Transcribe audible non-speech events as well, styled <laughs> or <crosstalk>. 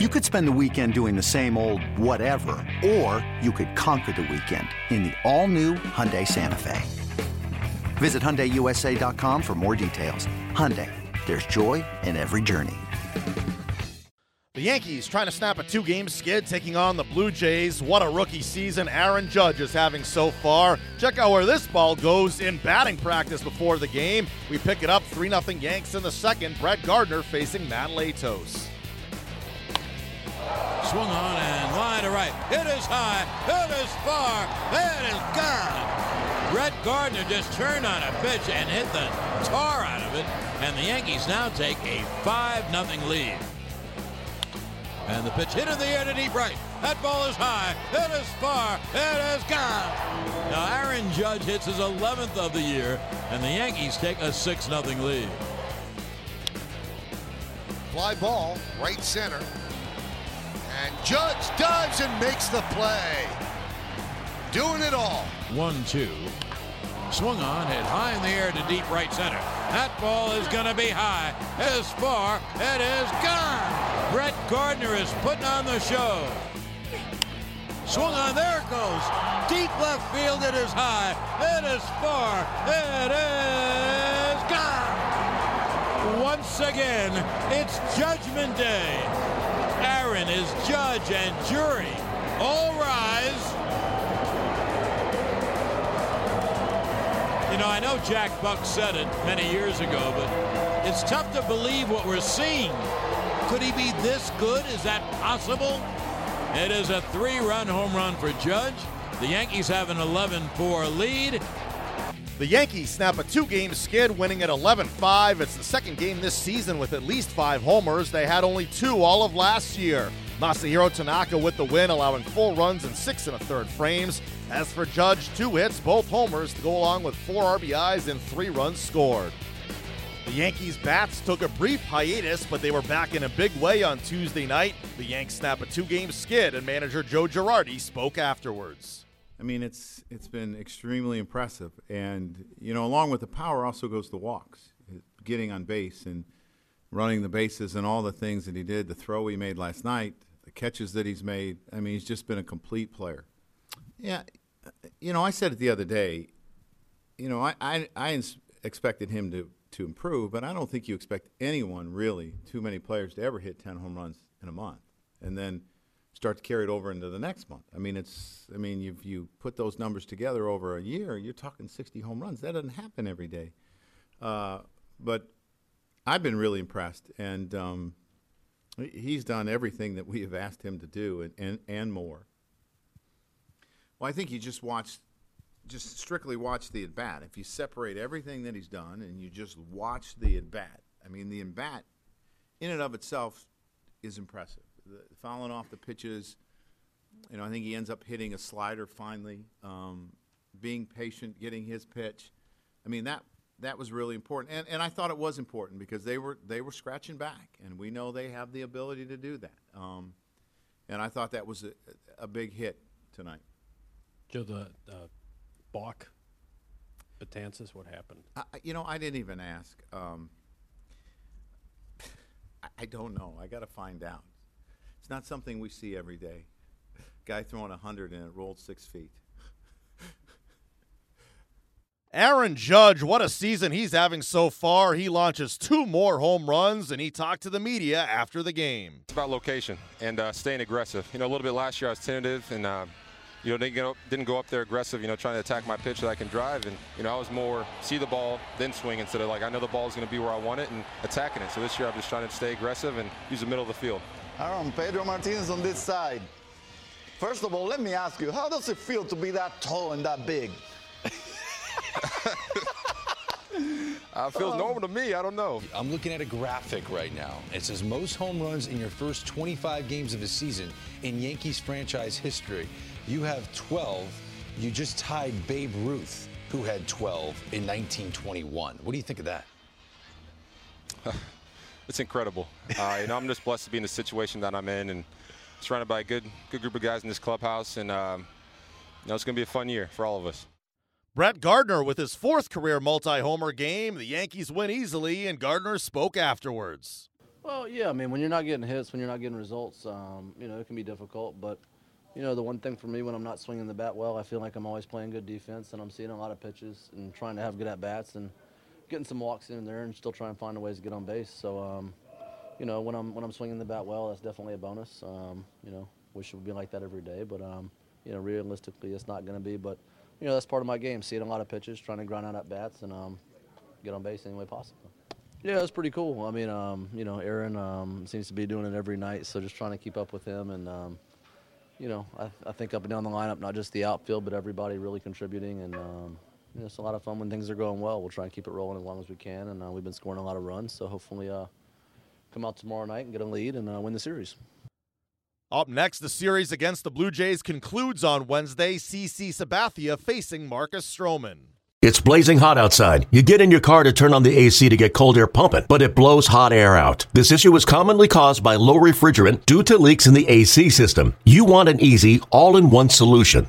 You could spend the weekend doing the same old whatever, or you could conquer the weekend in the all-new Hyundai Santa Fe. Visit HyundaiUSA.com for more details. Hyundai, there's joy in every journey. The Yankees trying to snap a two game skid taking on the Blue Jays. What a rookie season Aaron Judge is having so far. Check out where this ball goes in batting practice before the game. We pick it up 3 0 Yanks in the second. Brett Gardner facing Matt Latos. Swung on and line to right. It is high. It is far. It is gone. Brett Gardner just turned on a pitch and hit the tar out of it. And the Yankees now take a 5 0 lead. And the pitch hit in the air to deep right. That ball is high. It is far. It is gone. Now Aaron Judge hits his 11th of the year, and the Yankees take a 6 0 lead. Fly ball, right center. And Judge dives and makes the play. Doing it all. 1 2. Swung on, hit high in the air to deep right center. That ball is going to be high. As far, it is gone. Brett Gardner is putting on the show. Swung on, there it goes. Deep left field, it is high. It is far. It is gone. Once again, it's Judgment Day. Aaron is judge and jury. All rise. You know, I know Jack Buck said it many years ago, but it's tough to believe what we're seeing. Could he be this good? Is that possible? It is a three run home run for Judge. The Yankees have an 11 4 lead. The Yankees snap a two game skid, winning at 11 5. It's the second game this season with at least five homers. They had only two all of last year. Masahiro Tanaka with the win, allowing four runs and six and a third frames. As for Judge, two hits, both homers, to go along with four RBIs and three runs scored. The Yankees' bats took a brief hiatus, but they were back in a big way on Tuesday night. The Yanks snap a two game skid, and manager Joe Girardi spoke afterwards. I mean, it's it's been extremely impressive, and you know, along with the power, also goes the walks, uh, getting on base and running the bases, and all the things that he did. The throw he made last night, the catches that he's made. I mean, he's just been a complete player. Yeah, you know, I said it the other day. You know, I I, I expected him to to improve, but I don't think you expect anyone really, too many players, to ever hit ten home runs in a month, and then start to carry it over into the next month. I mean, it's I mean, if you put those numbers together over a year, you're talking 60 home runs. That doesn't happen every day. Uh, but I've been really impressed, and um, he's done everything that we have asked him to do, and, and, and more. Well, I think you just watch, just strictly watch the at bat. If you separate everything that he's done and you just watch the at bat, I mean, the at bat in and of itself is impressive. The, fouling off the pitches, you know, I think he ends up hitting a slider finally, um, being patient, getting his pitch. I mean, that that was really important, and and I thought it was important because they were they were scratching back, and we know they have the ability to do that. Um, and I thought that was a, a big hit tonight. Joe, the uh, balk, Betances, what happened? I, you know, I didn't even ask. Um, <sighs> I, I don't know. I got to find out. It's not something we see every day. Guy throwing a hundred and it rolled six feet. Aaron Judge, what a season he's having so far. He launches two more home runs, and he talked to the media after the game. It's about location and uh, staying aggressive. You know, a little bit last year I was tentative and, uh, you know, didn't, up, didn't go up there aggressive, you know, trying to attack my pitch that I can drive. And, you know, I was more see the ball, then swing instead of like, I know the ball is going to be where I want it and attacking it. So this year I'm just trying to stay aggressive and use the middle of the field. Aaron, Pedro Martinez on this side. First of all, let me ask you, how does it feel to be that tall and that big? <laughs> uh, feels normal to me. I don't know. I'm looking at a graphic right now. It says most home runs in your first 25 games of a season in Yankees franchise history. You have 12. You just tied Babe Ruth, who had 12 in 1921. What do you think of that? <laughs> it's incredible. Uh, you know, I'm just blessed to be in the situation that I'm in, and surrounded by a good, good group of guys in this clubhouse, and um, you know, it's going to be a fun year for all of us. Brett Gardner with his fourth career multi-homer game. The Yankees win easily, and Gardner spoke afterwards. Well, yeah. I mean, when you're not getting hits, when you're not getting results, um, you know, it can be difficult. But you know, the one thing for me when I'm not swinging the bat well, I feel like I'm always playing good defense, and I'm seeing a lot of pitches and trying to have good at bats and getting some walks in there, and still trying to find a ways to get on base. So, um, you know, when I'm when I'm swinging the bat well, that's definitely a bonus. Um, you know, wish it would be like that every day, but um, you know, realistically, it's not going to be. But you know, that's part of my game. Seeing a lot of pitches, trying to grind out at bats, and um, get on base any way possible. Yeah, it's pretty cool. I mean, um, you know, Aaron um, seems to be doing it every night, so just trying to keep up with him, and um, you know, I, I, think up and down the lineup, not just the outfield, but everybody really contributing, and um, you know, it's a lot of fun when things are going well. We'll try and keep it rolling as long as we can, and uh, we've been scoring a lot of runs, so hopefully, uh, come out tomorrow night and get a lead and uh, win the series. Up next, the series against the Blue Jays concludes on Wednesday. CC Sabathia facing Marcus Stroman. It's blazing hot outside. You get in your car to turn on the AC to get cold air pumping, but it blows hot air out. This issue is commonly caused by low refrigerant due to leaks in the AC system. You want an easy, all in one solution